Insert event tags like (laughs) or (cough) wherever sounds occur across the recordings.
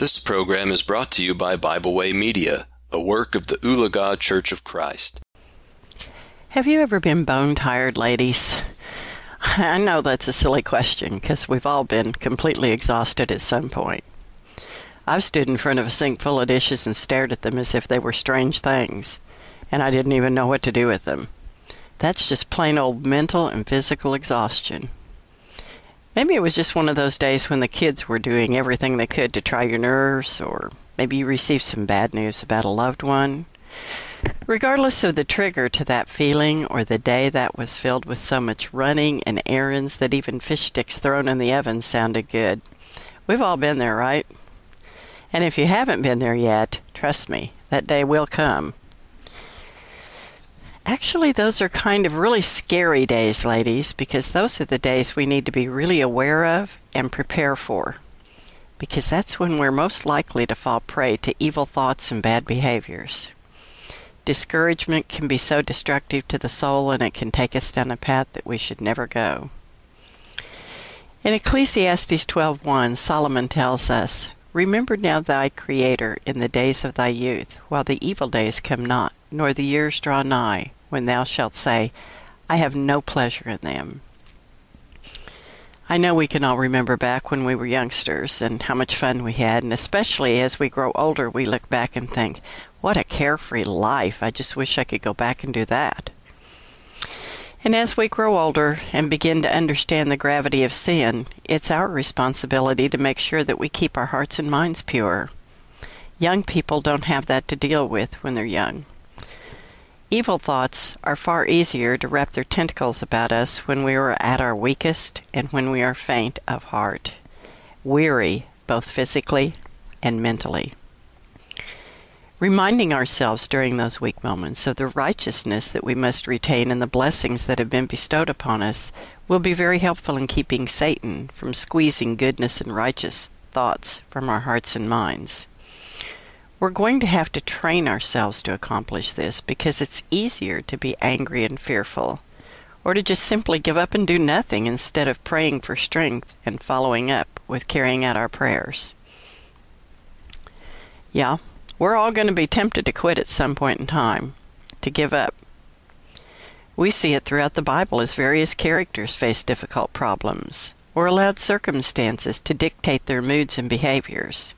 This program is brought to you by Bible Way Media, a work of the Ulaga Church of Christ. Have you ever been bone tired, ladies? I know that's a silly question because we've all been completely exhausted at some point. I've stood in front of a sink full of dishes and stared at them as if they were strange things, and I didn't even know what to do with them. That's just plain old mental and physical exhaustion. Maybe it was just one of those days when the kids were doing everything they could to try your nerves, or maybe you received some bad news about a loved one. Regardless of the trigger to that feeling or the day that was filled with so much running and errands that even fish sticks thrown in the oven sounded good. We've all been there, right? And if you haven't been there yet, trust me, that day will come. Actually, those are kind of really scary days, ladies, because those are the days we need to be really aware of and prepare for. Because that's when we're most likely to fall prey to evil thoughts and bad behaviors. Discouragement can be so destructive to the soul and it can take us down a path that we should never go. In Ecclesiastes 12:1, Solomon tells us, Remember now thy Creator in the days of thy youth, while the evil days come not, nor the years draw nigh, when thou shalt say, I have no pleasure in them. I know we can all remember back when we were youngsters and how much fun we had, and especially as we grow older, we look back and think, what a carefree life! I just wish I could go back and do that. And as we grow older and begin to understand the gravity of sin, it's our responsibility to make sure that we keep our hearts and minds pure. Young people don't have that to deal with when they're young. Evil thoughts are far easier to wrap their tentacles about us when we are at our weakest and when we are faint of heart, weary both physically and mentally reminding ourselves during those weak moments of the righteousness that we must retain and the blessings that have been bestowed upon us will be very helpful in keeping Satan from squeezing goodness and righteous thoughts from our hearts and minds. We're going to have to train ourselves to accomplish this because it's easier to be angry and fearful, or to just simply give up and do nothing instead of praying for strength and following up with carrying out our prayers. Yeah, we're all going to be tempted to quit at some point in time, to give up. We see it throughout the Bible as various characters face difficult problems or allowed circumstances to dictate their moods and behaviors.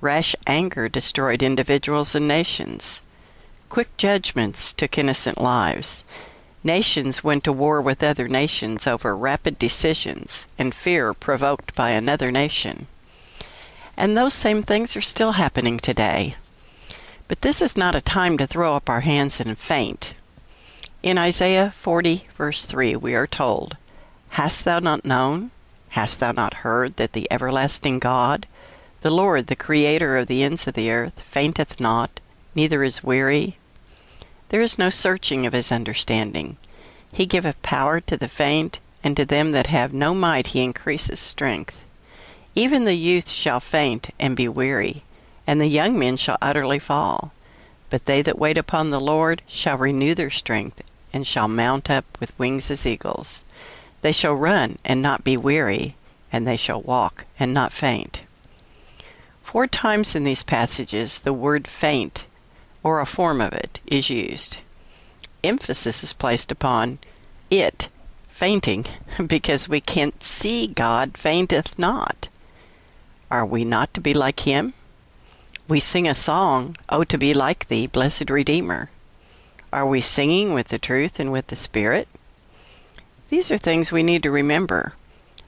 Rash anger destroyed individuals and nations. Quick judgments took innocent lives. Nations went to war with other nations over rapid decisions and fear provoked by another nation. And those same things are still happening today. But this is not a time to throw up our hands and faint. In Isaiah 40, verse 3, we are told, Hast thou not known? Hast thou not heard that the everlasting God, the Lord, the Creator of the ends of the earth, fainteth not, neither is weary? There is no searching of his understanding. He giveth power to the faint, and to them that have no might he increaseth strength. Even the youth shall faint and be weary, and the young men shall utterly fall. But they that wait upon the Lord shall renew their strength, and shall mount up with wings as eagles. They shall run and not be weary, and they shall walk and not faint. Four times in these passages the word faint, or a form of it, is used. Emphasis is placed upon it, fainting, (laughs) because we can't see God fainteth not. Are we not to be like him? We sing a song, Oh, to be like thee, blessed Redeemer. Are we singing with the truth and with the Spirit? These are things we need to remember.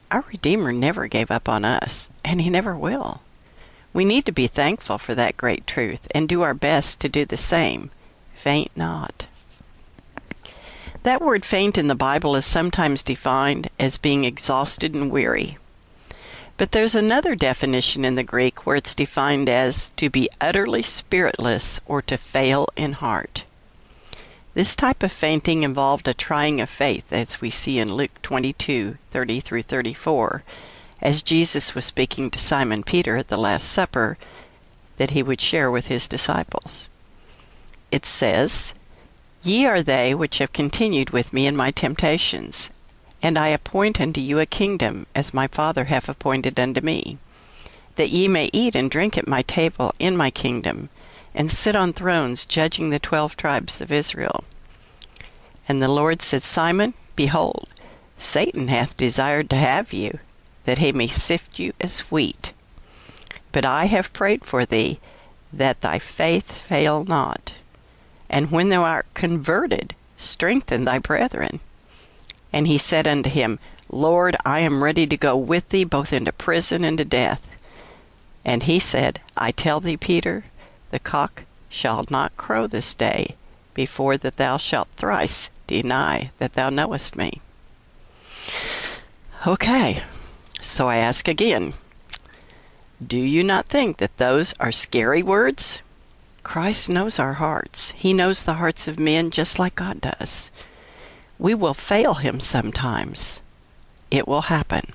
Our Redeemer never gave up on us, and he never will. We need to be thankful for that great truth and do our best to do the same. Faint not. That word faint in the Bible is sometimes defined as being exhausted and weary. But there's another definition in the Greek where it's defined as to be utterly spiritless or to fail in heart. This type of fainting involved a trying of faith, as we see in Luke 22 30 through 34, as Jesus was speaking to Simon Peter at the Last Supper that he would share with his disciples. It says, Ye are they which have continued with me in my temptations, and I appoint unto you a kingdom, as my Father hath appointed unto me, that ye may eat and drink at my table in my kingdom, and sit on thrones judging the twelve tribes of Israel. And the Lord said, Simon, behold, Satan hath desired to have you, that he may sift you as wheat. But I have prayed for thee, that thy faith fail not. And when thou art converted, strengthen thy brethren. And he said unto him, Lord, I am ready to go with thee both into prison and to death. And he said, I tell thee, Peter, the cock shall not crow this day before that thou shalt thrice deny that thou knowest me. Okay, so I ask again Do you not think that those are scary words? Christ knows our hearts. He knows the hearts of men just like God does. We will fail Him sometimes. It will happen.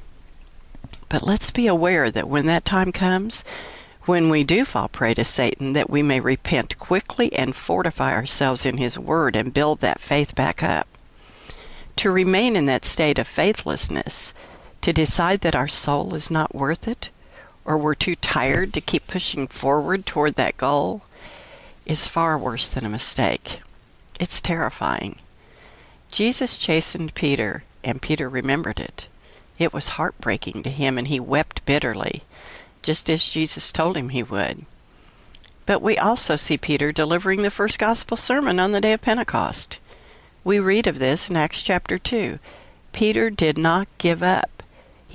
But let's be aware that when that time comes, when we do fall prey to Satan, that we may repent quickly and fortify ourselves in His Word and build that faith back up. To remain in that state of faithlessness, to decide that our soul is not worth it, or we're too tired to keep pushing forward toward that goal, is far worse than a mistake. It's terrifying. Jesus chastened Peter, and Peter remembered it. It was heartbreaking to him, and he wept bitterly, just as Jesus told him he would. But we also see Peter delivering the first gospel sermon on the day of Pentecost. We read of this in Acts chapter 2. Peter did not give up.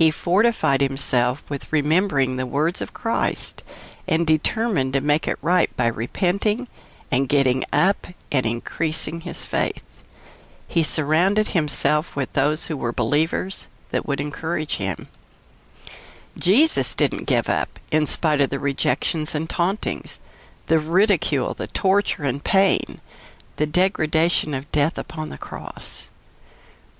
He fortified himself with remembering the words of Christ and determined to make it right by repenting and getting up and increasing his faith. He surrounded himself with those who were believers that would encourage him. Jesus didn't give up in spite of the rejections and tauntings, the ridicule, the torture and pain, the degradation of death upon the cross.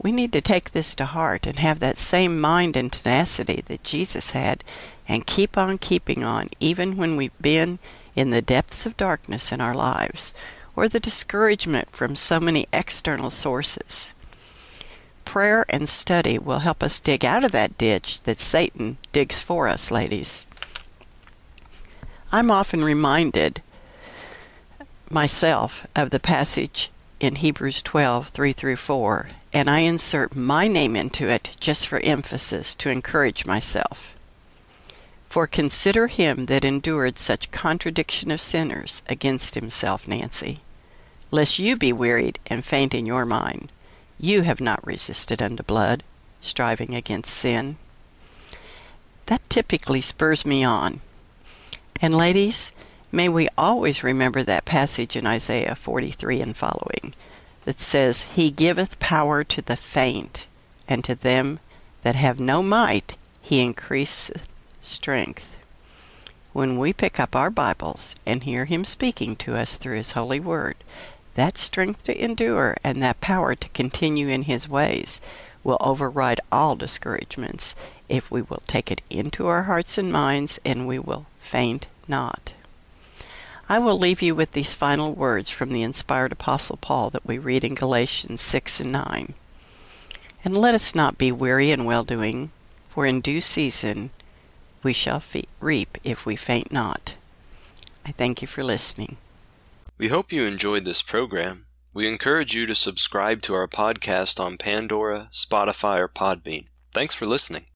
We need to take this to heart and have that same mind and tenacity that Jesus had and keep on keeping on even when we've been in the depths of darkness in our lives or the discouragement from so many external sources prayer and study will help us dig out of that ditch that Satan digs for us, ladies. I'm often reminded myself of the passage in Hebrews 12, 3 through 4, and I insert my name into it just for emphasis to encourage myself. For consider him that endured such contradiction of sinners against himself, Nancy, lest you be wearied and faint in your mind. You have not resisted unto blood, striving against sin. That typically spurs me on. And ladies, may we always remember that passage in Isaiah 43 and following that says, He giveth power to the faint, and to them that have no might he increaseth strength. When we pick up our Bibles and hear Him speaking to us through His holy word, that strength to endure and that power to continue in His ways will override all discouragements if we will take it into our hearts and minds and we will faint not. I will leave you with these final words from the inspired Apostle Paul that we read in Galatians 6 and 9. And let us not be weary in well doing, for in due season we shall fe- reap if we faint not. I thank you for listening. We hope you enjoyed this program. We encourage you to subscribe to our podcast on Pandora, Spotify, or Podbean. Thanks for listening.